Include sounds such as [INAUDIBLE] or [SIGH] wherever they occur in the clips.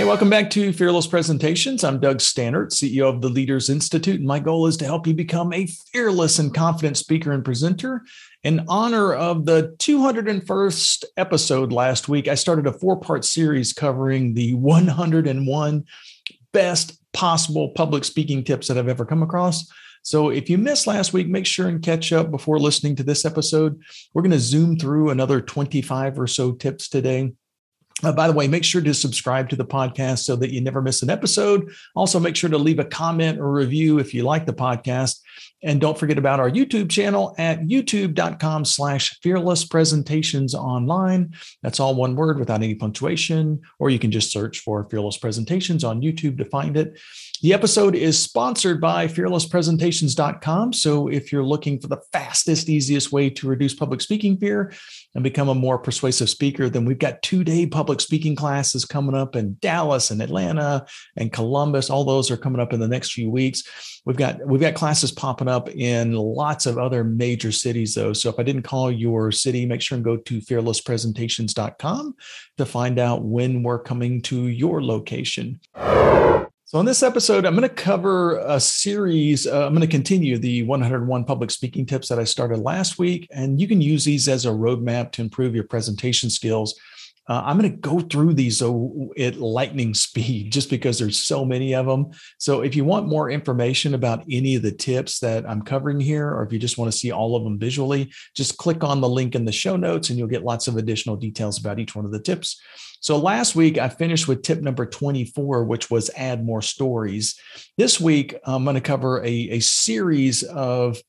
Hey, welcome back to Fearless Presentations. I'm Doug Staneart, CEO of the Leaders Institute, and my goal is to help you become a fearless and confident speaker and presenter. In honor of the 201st episode last week, I started a four part series covering the 101 best possible public speaking tips that I've ever come across. So if you missed last week, make sure and catch up before listening to this episode. We're going to zoom through another 25 or so tips today. Uh, by the way, make sure to subscribe to the podcast so that you never miss an episode. Also, make sure to leave a comment or review if you like the podcast. And don't forget about our YouTube channel at youtube.com slash fearless presentations online. That's all one word without any punctuation, or you can just search for fearless presentations on YouTube to find it. The episode is sponsored by fearlesspresentations.com. So if you're looking for the fastest, easiest way to reduce public speaking fear and become a more persuasive speaker, then we've got two day public speaking classes coming up in Dallas and Atlanta and Columbus. All those are coming up in the next few weeks. We've got we've got classes popping up in lots of other major cities though. So if I didn't call your city, make sure and go to fearlesspresentations.com to find out when we're coming to your location. So, in this episode, I'm going to cover a series. Uh, I'm going to continue the 101 public speaking tips that I started last week, and you can use these as a roadmap to improve your presentation skills. Uh, I'm going to go through these at lightning speed just because there's so many of them. So, if you want more information about any of the tips that I'm covering here, or if you just want to see all of them visually, just click on the link in the show notes and you'll get lots of additional details about each one of the tips. So last week I finished with tip number 24, which was add more stories. This week I'm going to cover a, a series of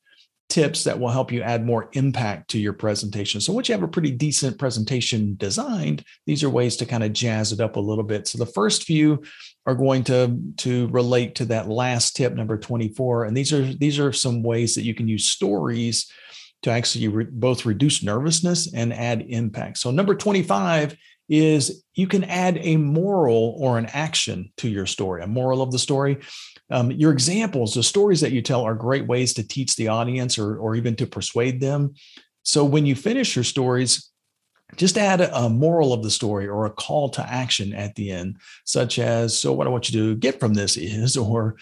tips that will help you add more impact to your presentation. So once you have a pretty decent presentation designed, these are ways to kind of jazz it up a little bit. So the first few are going to to relate to that last tip number 24 and these are these are some ways that you can use stories to actually re- both reduce nervousness and add impact. So number 25 is you can add a moral or an action to your story, a moral of the story. Um, your examples, the stories that you tell, are great ways to teach the audience or, or even to persuade them. So when you finish your stories, just add a moral of the story or a call to action at the end, such as, So, what I want you to get from this is, [LAUGHS] or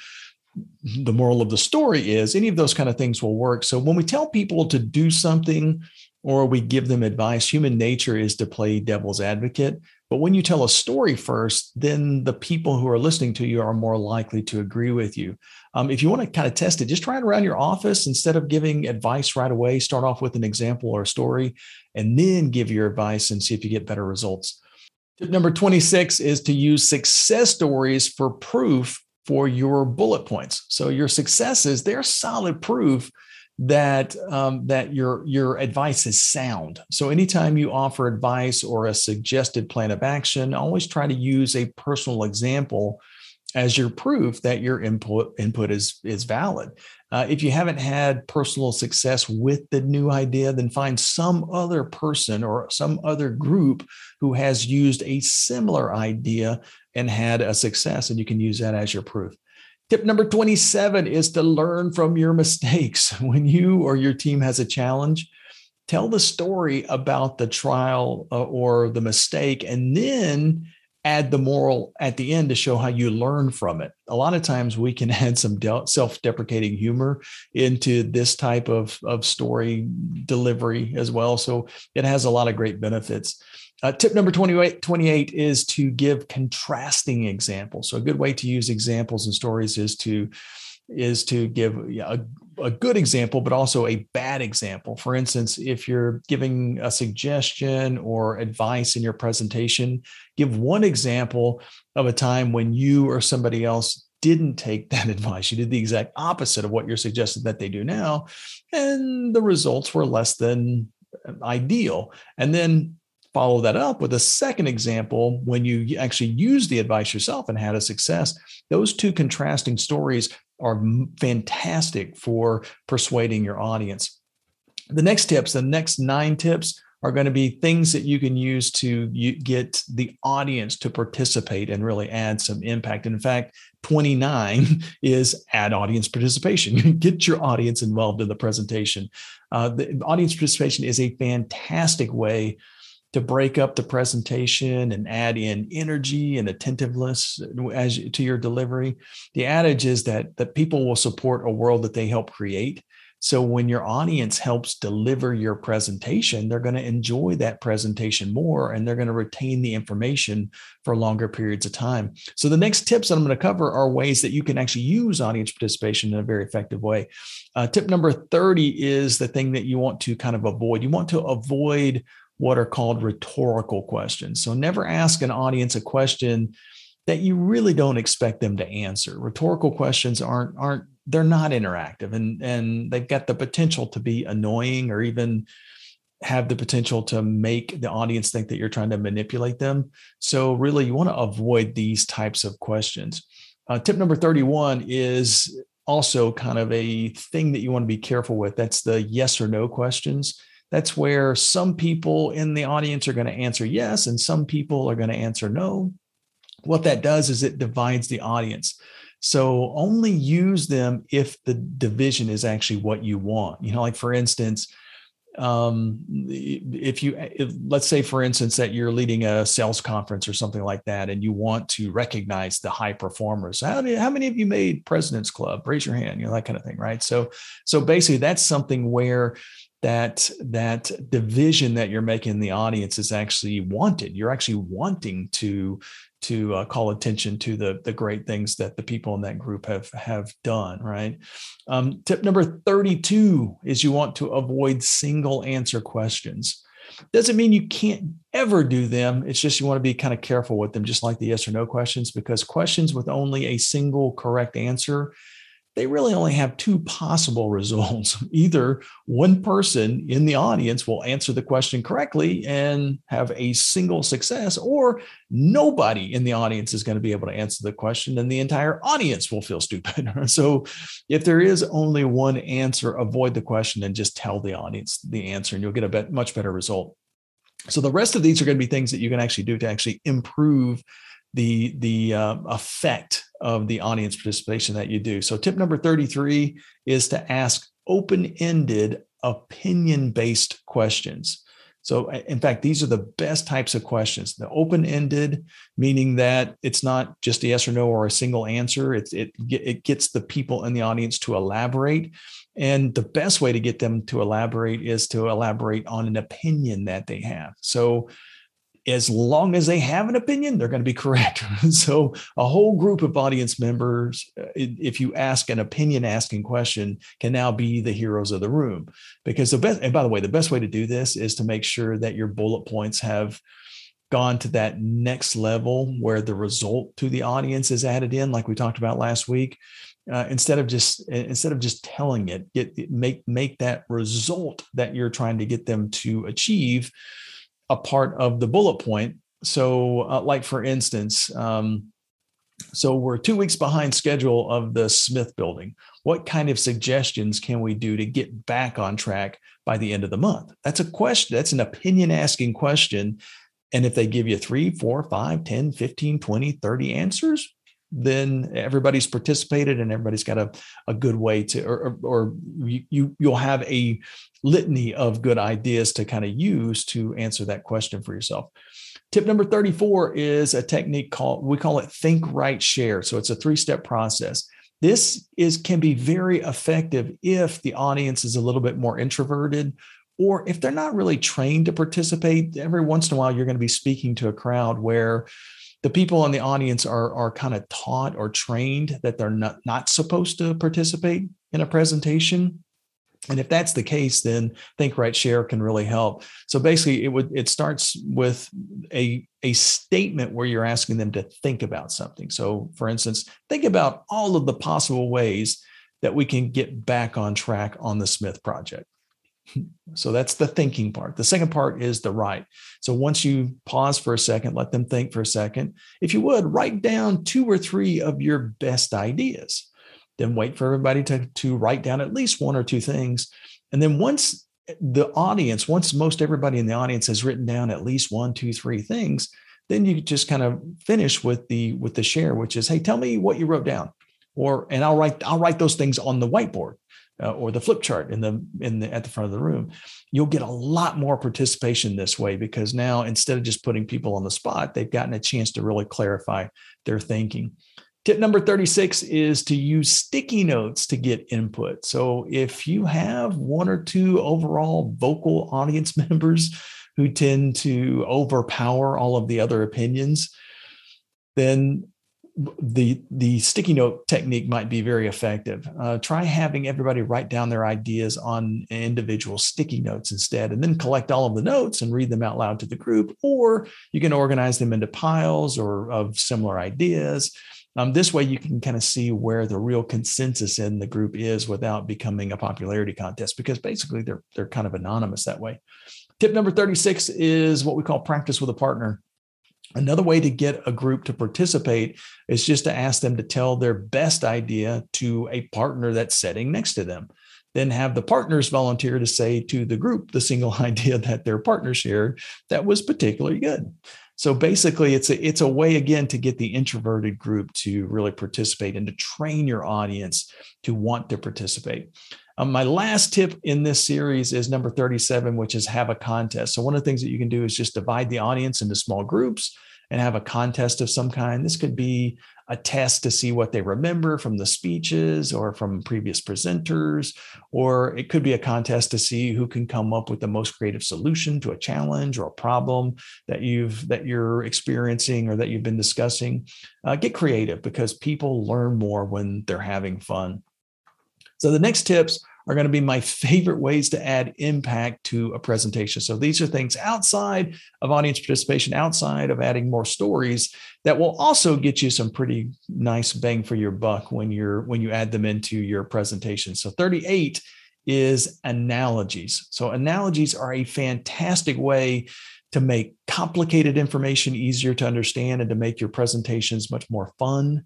the moral of the story is, any of those kind of things will work. So, when we tell people to do something, or we give them advice. Human nature is to play devil's advocate. But when you tell a story first, then the people who are listening to you are more likely to agree with you. Um, if you want to kind of test it, just try it around your office instead of giving advice right away. Start off with an example or a story, and then give your advice and see if you get better results. Tip number 26 is to use success stories for proof for your bullet points. So your successes, they're solid proof that um, that your your advice is sound. So anytime you offer advice or a suggested plan of action, always try to use a personal example as your proof that your input input is is valid. Uh, if you haven't had personal success with the new idea, then find some other person or some other group who has used a similar idea and had a success, and you can use that as your proof. Tip number 27 is to learn from your mistakes. [LAUGHS] When you or your team has a challenge, tell the story about the trial uh, or the mistake, and then add the moral at the end to show how you learn from it. A lot of times we can [LAUGHS] add some self deprecating humor into this type of, of story delivery as well. So it has a lot of great benefits. Uh, tip number 28, 28 is to give contrasting examples. So a good way to use examples and stories is to is to give a, a good example, but also a bad example. For instance, if you're giving a suggestion or advice in your presentation, give one example of a time when you or somebody else didn't take that [LAUGHS] advice. You did the exact opposite of what you're suggesting that they do now. And the results were less than ideal. And then follow that up with a second example when you actually use the advice yourself and had a success. Those two contrasting stories are fantastic for persuading your audience. The next tips, the next nine tips are going to be things that you can use to get the audience to participate and really add some impact. And in fact, 29 [LAUGHS] is add audience participation. [LAUGHS] get your audience involved in the presentation. Uh, the audience participation is a fantastic way to break up the presentation and add in energy and attentiveness as to your delivery. The adage is that that people will support a world that they help create. So when your audience helps deliver your presentation, they're going to enjoy that presentation more and they're going to retain the information for longer periods of time. So the next tips that I'm going to cover are ways that you can actually use audience participation in a very effective way. Uh, tip number 30 is the thing that you want to kind of avoid. You want to avoid what are called rhetorical questions. So never ask an audience a question that you really don't expect them to answer. Rhetorical questions aren't aren't they're not interactive and and they've got the potential to be annoying or even have the potential to make the audience think that you're trying to manipulate them. So really you want to avoid these types of questions. Uh, tip number 31 is also kind of a thing that you want to be careful with. That's the yes or no questions. That's where some people in the audience are going to answer yes, and some people are going to answer no. What that does is it divides the audience. So only use them if the division is actually what you want. You know, like for instance, um, if you if, let's say for instance that you're leading a sales conference or something like that and you want to recognize the high performers how, how many of you made president's club raise your hand you know that kind of thing right so so basically that's something where that that division that you're making in the audience is actually wanted. You're actually wanting to to uh, call attention to the the great things that the people in that group have have done right? Um, tip number 32 is you want to avoid single answer questions. Doesn't mean you can't ever do them. It's just you want to be kind of careful with them just like the yes or no questions because questions with only a single correct answer they really only have two possible results. [LAUGHS] Either one person in the audience will answer the question correctly and have a single success, or nobody in the audience is going to be able to answer the question and the entire audience will feel stupid. [LAUGHS] so, if there is only one answer, avoid the question and just tell the audience the answer, and you'll get a much better result. So, the rest of these are going to be things that you can actually do to actually improve the the uh, effect of the audience participation that you do. So tip number 33 is to ask open-ended opinion-based questions. So in fact, these are the best types of questions. The open-ended, meaning that it's not just a yes or no or a single answer. It's, it it gets the people in the audience to elaborate. And the best way to get them to elaborate is to elaborate on an opinion that they have. So as long as they have an opinion, they're going to be correct. [LAUGHS] so, a whole group of audience members, uh, if you ask an opinion asking question, can now be the heroes of the room. Because the best, and by the way, the best way to do this is to make sure that your bullet points have gone to that next level where the result to the audience is added in, like we talked about last week. Uh, instead of just instead of just telling it, get make make that result that you're trying to get them to achieve a part of the bullet point. So, uh, like for instance, um, so we're two weeks behind schedule of the Smith building. What kind of suggestions can we do to get back on track by the end of the month? That's a question. That's an opinion asking question. And if they give you three, four, five, 10, 15, 20, 30 answers, then everybody's participated and everybody's got a, a good way to or, or you you'll have a litany of good ideas to kind of use to answer that question for yourself. Tip number 34 is a technique called we call it think write share. So it's a three step process. This is can be very effective if the audience is a little bit more introverted or if they're not really trained to participate. Every once in a while you're going to be speaking to a crowd where the people in the audience are are kind of taught or trained that they're not not supposed to participate in a presentation. And if that's the case then think write share can really help. So basically it would it starts with a a statement where you're asking them to think about something. So for instance think about all of the possible ways that we can get back on track on the smith project So that's the thinking part. The second part is the write. So once you pause for a second, let them think for a second. If you would, write down two or three of your best ideas. Then wait for everybody to, to write down at least one or two things. And then once the audience, once most everybody in the audience has written down at least one, two, three things, then you just kind of finish with the with the share, which is, hey, tell me what you wrote down, or and I'll write I'll write those things on the whiteboard uh, or the flip chart in the in the at the front of the room. You'll get a lot more participation this way because now instead of just putting people on the spot, they've gotten a chance to really clarify their thinking. Tip number 36 is to use sticky notes to get input. So if you have one or two overall vocal audience [LAUGHS] members who tend to overpower all of the other opinions, then the the sticky note technique might be very effective. Uh, try having everybody write down their ideas on individual sticky notes instead, and then collect all of the notes and read them out loud to the group. Or you can organize them into piles or of similar ideas um, this way, you can kind of see where the real consensus in the group is without becoming a popularity contest, because basically they're they're kind of anonymous that way. Tip number 36 is what we call practice with a partner. Another way to get a group to participate is just to ask them to tell their best idea to a partner that's sitting next to them. Then have the partners volunteer to say to the group the single [LAUGHS] idea that their partner shared that was particularly good. So basically, it's a it's a way again to get the introverted group to really participate and to train your audience to want to participate. Um, my last tip in this series is number 37, which is have a contest. So one of the things that you can do is just divide the audience into small groups and have a contest of some kind. This could be a test to see what they remember from the speeches or from previous presenters, or it could be a contest to see who can come up with the most creative solution to a challenge or a problem that you've that you're experiencing or that you've been discussing. Uh, get creative because people learn more when they're having fun. So the next tips are going to be my favorite ways to add impact to a presentation. So these are things outside of audience participation, outside of adding more stories that will also get you some pretty nice bang for your buck when you're when you add them into your presentation. So 38 is analogies. So analogies are a fantastic way to make complicated information easier to understand and to make your presentations much more fun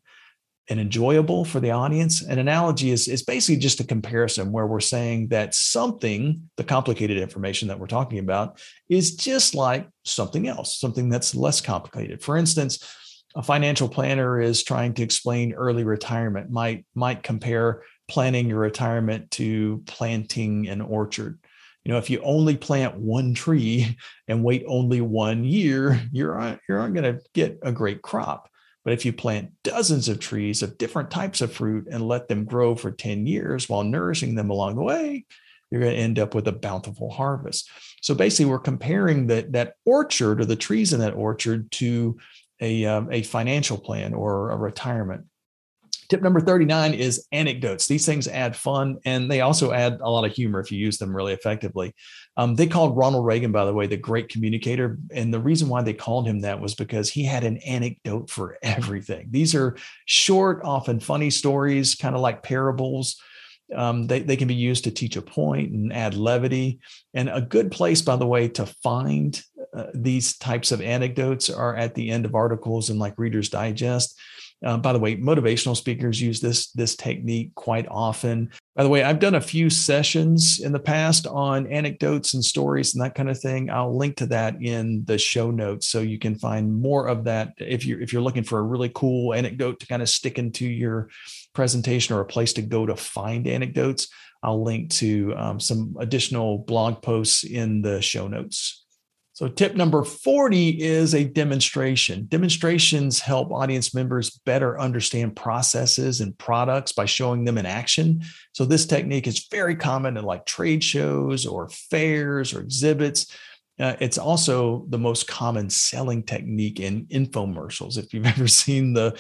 and enjoyable for the audience. An analogy is, is basically just a comparison where we're saying that something, the complicated information that we're talking about, is just like something else, something that's less complicated. For instance, a financial planner is trying to explain early retirement, might, might compare planning your retirement to planting an orchard. You know, if you only plant one tree and wait only one year, you're, you're not going to get a great crop but if you plant dozens of trees of different types of fruit and let them grow for 10 years while nourishing them along the way, you're going to end up with a bountiful harvest. So basically, we're comparing that, that orchard or the trees in that orchard to a, um, a financial plan or a retirement. Tip number 39 is anecdotes. These things add fun and they also add a lot of humor if you use them really effectively. Um, they called Ronald Reagan, by the way, the great communicator. And the reason why they called him that was because he had an anecdote for [LAUGHS] everything. These are short, often funny stories, kind of like parables. Um, they, they can be used to teach a point and add levity. And a good place, by the way, to find uh, these types of anecdotes are at the end of articles and like Reader's Digest. Uh, by the way, motivational speakers use this this technique quite often. By the way, I've done a few sessions in the past on anecdotes and stories and that kind of thing. I'll link to that in the show notes so you can find more of that if you're if you're looking for a really cool anecdote to kind of stick into your presentation or a place to go to find anecdotes. I'll link to um, some additional blog posts in the show notes. So, tip number 40 is a demonstration. Demonstrations help audience members better understand processes and products by showing them in action. So, this technique is very common in like trade shows or fairs or exhibits uh, it's also the most common selling technique in infomercials. If you've [LAUGHS] ever seen the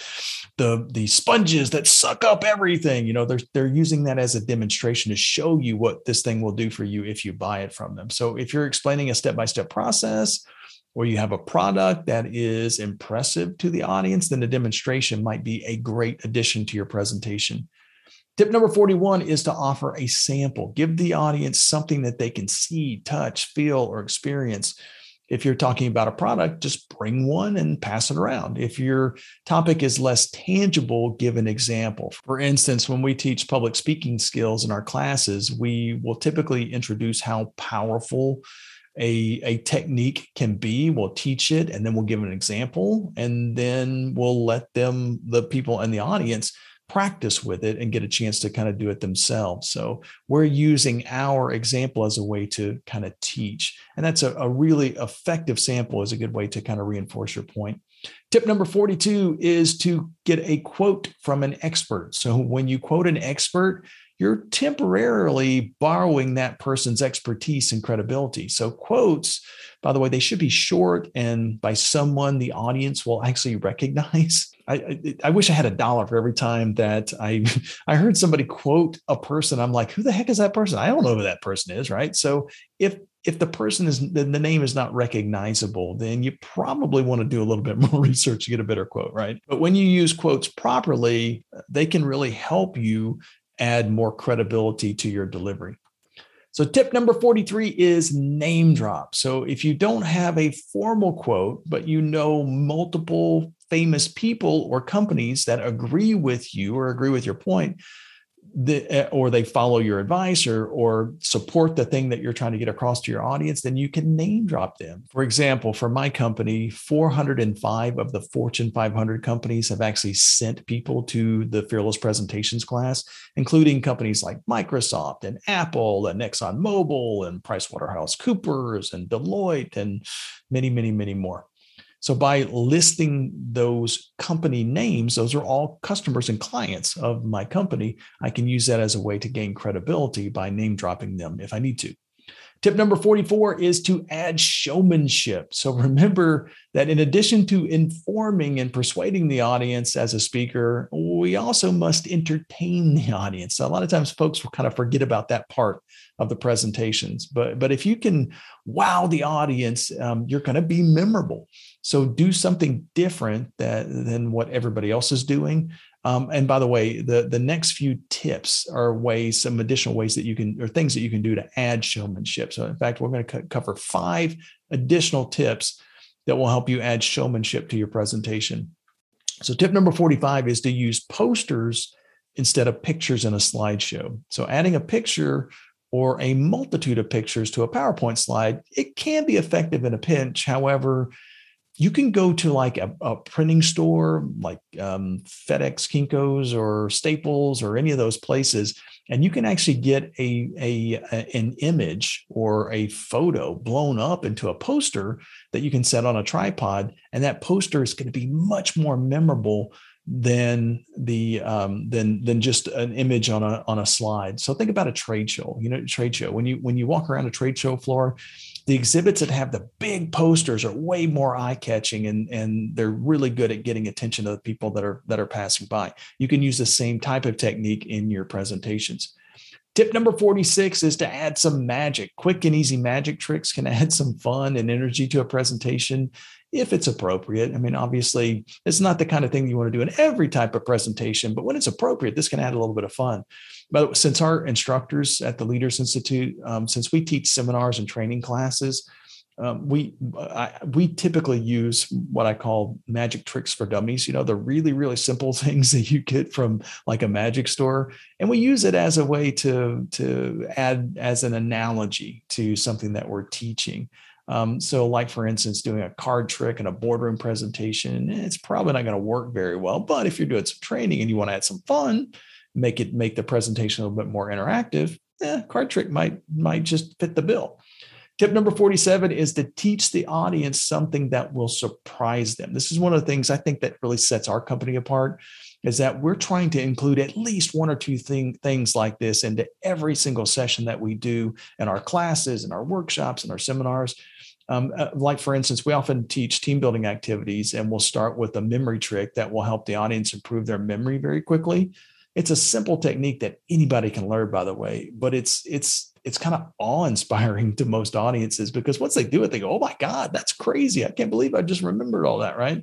the the sponges that suck up everything, you know they're they're using that as a demonstration to show you what this thing will do for you if you buy it from them. So if you're explaining a step by step process, or you have a product that is impressive to the audience, then a demonstration might be a great addition to your presentation. Tip number 41 is to offer a sample. Give the audience something that they can see, touch, feel, or experience. If you're talking about a product, just bring one and pass it around. If your topic is less tangible, give an example. For instance, when we teach public speaking skills in our classes, we will typically introduce how powerful a, a technique can be. We'll teach it and then we'll give an example. And then we'll let them, the people in the audience, practice with it and get a chance to kind of do it themselves. So we're using our example as a way to kind of teach. And that's a, a really effective sample is a good way to kind of reinforce your point. Tip number 42 is to get a quote from an expert. So when you quote an expert, you're temporarily borrowing that person's expertise and credibility. So, quotes, by the way, they should be short and by someone the audience will actually recognize. [LAUGHS] I, I, I, wish I had a dollar for every time that I [LAUGHS] I heard somebody quote a person. I'm like, who the heck is that person? I don't know who that person is, right? So if if the person is the, the name is not recognizable, then you probably want to do a little bit [LAUGHS] more research to get a better quote, right? But when you use quotes properly, they can really help you add more credibility to your delivery. So, tip number 43 is name drop. So, if you don't have a formal quote, but you know multiple famous people or companies that agree with you or agree with your point, the, eh, or they follow your advice or, or support the thing that you're trying to get across to your audience, then you can name drop them. For example, for my company, 405 of the Fortune 500 companies have actually sent people to the Fearless Presentations class, including companies like Microsoft and Apple and ExxonMobil and PricewaterhouseCoopers and Deloitte and many, many, many more. So by listing those company names, those are all customers and clients of my company. I can use that as a way to gain credibility by name dropping them if I need to. Tip number 44 is to add showmanship. So remember that in addition to informing and persuading the audience as a speaker, we also must entertain the audience. A lot of times folks will kind of forget about that part of the presentations. But, but if you can wow the audience, um, you're going to be memorable. So do something different that, than what everybody else is doing. Um, and by the way, the, the next few tips are ways, some additional ways that you can, or things that you can do to add showmanship. So in fact, we're going to cover five additional tips that will help you add showmanship to your presentation. So tip number 45 is to use posters instead of pictures in a slideshow. So adding a picture or a multitude of pictures to a PowerPoint slide, it can be effective in a pinch. However, you can go to like a, a printing store like um, FedEx, Kinko's, or Staples, or any of those places, and you can actually get a, a, a, an image or a photo blown up into a poster that you can set on a tripod, and that poster is going to be much more memorable than the um, than than just an image on a on a slide. So think about a trade show. You know, trade show when you when you walk around a trade show floor the exhibits that have the big posters are way more eye-catching and, and they're really good at getting attention to the people that are that are passing by. You can use the same type of technique in your presentations. Tip number 46 is to add some magic. Quick and easy magic tricks can [LAUGHS] add some fun and energy to a presentation if it's appropriate. I mean, obviously, it's not the kind of thing you want to do in every type of presentation, but when it's appropriate, this can add a little bit of fun. But since our instructors at the Leaders Institute, um, since we teach seminars and training classes, um, we I, we typically use what I call magic tricks for dummies. You know, the really really simple [LAUGHS] things that you get from like a magic store, and we use it as a way to to add as an analogy to something that we're teaching. Um, so, like for instance, doing a card trick in a boardroom presentation, it's probably not going to work very well. But if you're doing some training and you want to add some fun, make it make the presentation a little bit more interactive, eh, card trick might might just fit the bill. Tip number 47 is to teach the audience something that will surprise them. This is one of the things I think that really sets our company apart is that we're trying to include at least one or two thing, things like this into every single session that we do in our classes and our workshops and our seminars. Um, uh, like for instance, we often teach team building activities and we'll start with a memory trick that will help the audience improve their memory very quickly. It's a simple technique that anybody can learn, by the way, but it's it's it's kind of awe-inspiring to most audiences because once they do it, they go, "Oh my God, that's crazy! I can't believe I just remembered all that." Right?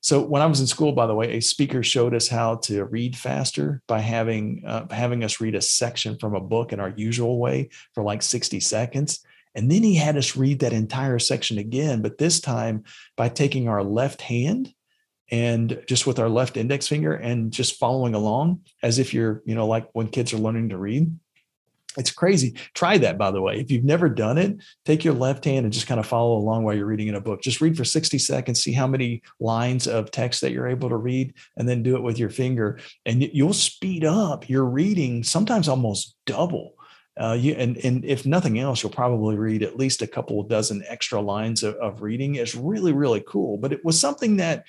So when I was in school, by the way, a speaker showed us how to read faster by having uh, having us read a section from a book in our usual way for like 60 seconds. And then he had us read that entire section again, but this time by taking our left hand and just with our left index finger and just following along as if you're, you know, like when kids are learning to read. It's crazy. Try that, by the way. If you've never done it, take your left hand and just kind of follow along while you're reading in a book. Just read for 60 seconds, see how many lines of text that you're able to read, and then do it with your finger. And you'll speed up your reading, sometimes almost double. Uh, you, and, and if nothing else, you'll probably read at least a couple dozen extra lines of, of reading. It's really, really cool. But it was something that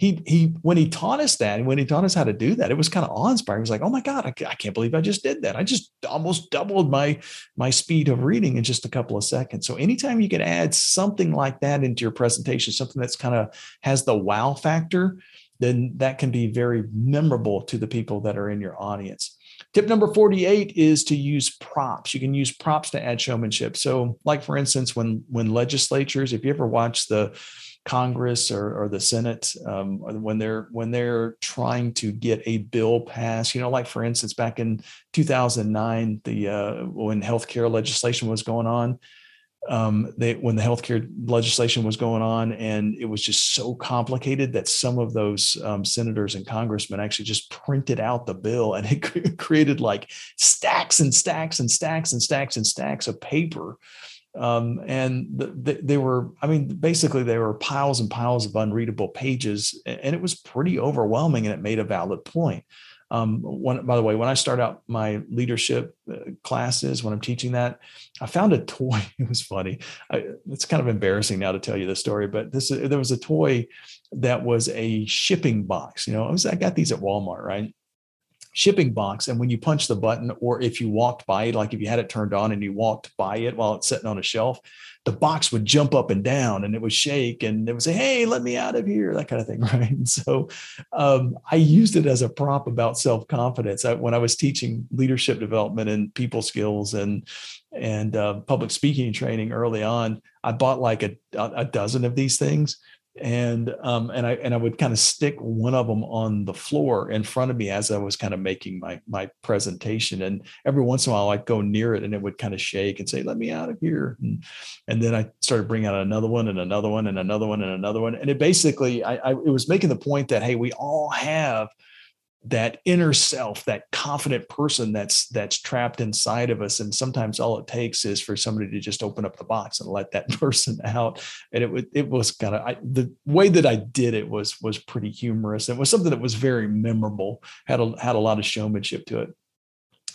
he he when he taught us that and when he taught us how to do that it was kind of awe-inspiring he was like oh my god I, I, can't believe i just did that i just almost doubled my my speed of reading in just a couple of seconds so anytime you can add something like that into your presentation something that's kind of has the wow factor then that can be very memorable to the people that are in your audience Tip number 48 is to use props. You can use props to add showmanship. So, like for instance, when when legislatures, if you ever watch the Congress or, or the Senate um, when they're when they're trying to get a bill passed. You know, like for instance, back in 2009, the uh, when healthcare legislation was going on, um, they when the healthcare legislation was going on, and it was just so complicated that some of those um, senators and congressmen actually just printed out the bill, and it [LAUGHS] created like stacks and stacks and stacks and stacks and stacks of paper um, and the, they were i mean basically they were piles and piles of unreadable pages and it was pretty overwhelming and it made a valid point. Um, when, by the way when i start out my leadership uh, classes when i'm teaching that i found a toy [LAUGHS] it was funny I, it's kind of embarrassing now to tell you the story but this there was a toy that was a shipping box you know I, was, I got these at walmart right shipping box. And when you punch the button, or if you walked by it, like if you had it turned on and you walked by it while it's sitting on a shelf, the box would jump up and down and it would shake and it would say, Hey, let me out of here, that kind of thing. [LAUGHS] Right. And so um, I used it as a prop about self confidence. When I was teaching leadership development and people skills and and uh, public speaking training early on, I bought like a, a dozen of these things and um, and I and I would kind of stick one of them on the floor in front of me as I was kind of making my my presentation. And every once in a while, I'd go near it, and it would kind of shake and say, "Let me out of here." And, and then I started bringing out another one and another one and another one and another one. And it basically, I, I it was making the point that hey, we all have that inner self that confident person that's that's trapped inside of us. And sometimes all it takes is for somebody to just open up the box and let that [LAUGHS] person out. And it, was it was kind of the way that i did it was was pretty humorous. It was something that was very memorable had a had a lot of showmanship to it.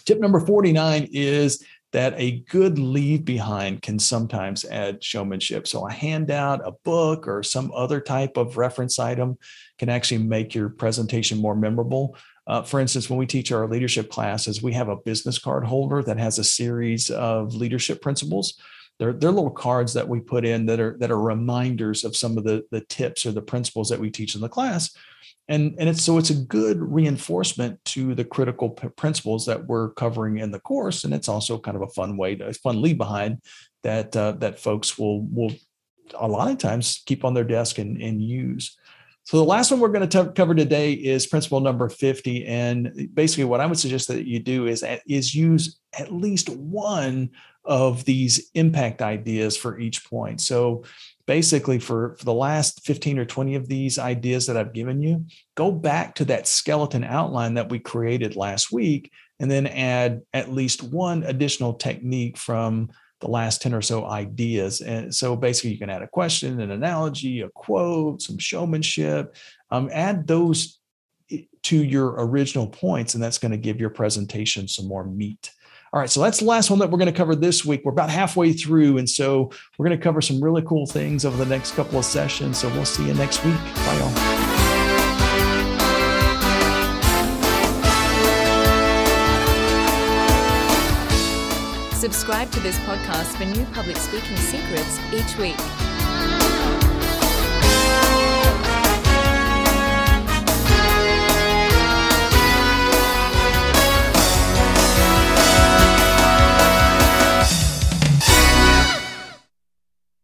Tip number 49 is that a good leave behind can sometimes add showmanship. So, a handout, a book, or some other type of reference item can actually make your presentation more memorable. Uh, for instance, when we teach our leadership classes, we have a business card holder that has a series of leadership principles. They're, they're little cards that we put in that are that are reminders of some of the, the tips or the principles that we teach in the class. And and it's so it's a good reinforcement to the critical p- principles that we're covering in the course. And it's also kind of a fun way to a fun leave behind that uh, that folks will will a lot of times keep on their desk and, and use. So the last one we're going to t- cover today is principle number 50 and basically what i would suggest that you do is is use at least one of these impact ideas for each point so basically for, for the last 15 or 20 of these ideas that I've given you, go back to that skeleton outline that we created last week and then add at least one additional technique from the last 10 or so ideas. And so basically, you can add a question, an analogy, a quote, some showmanship, um, add those to your original points, and that's going to give your presentation some more meat. All right, so that's the last one that we're going to cover this week. We're about halfway through, and so we're going to cover some really cool things over the next couple of sessions. So we'll see you next week. Bye, y'all. Subscribe to this podcast for new public speaking secrets each week.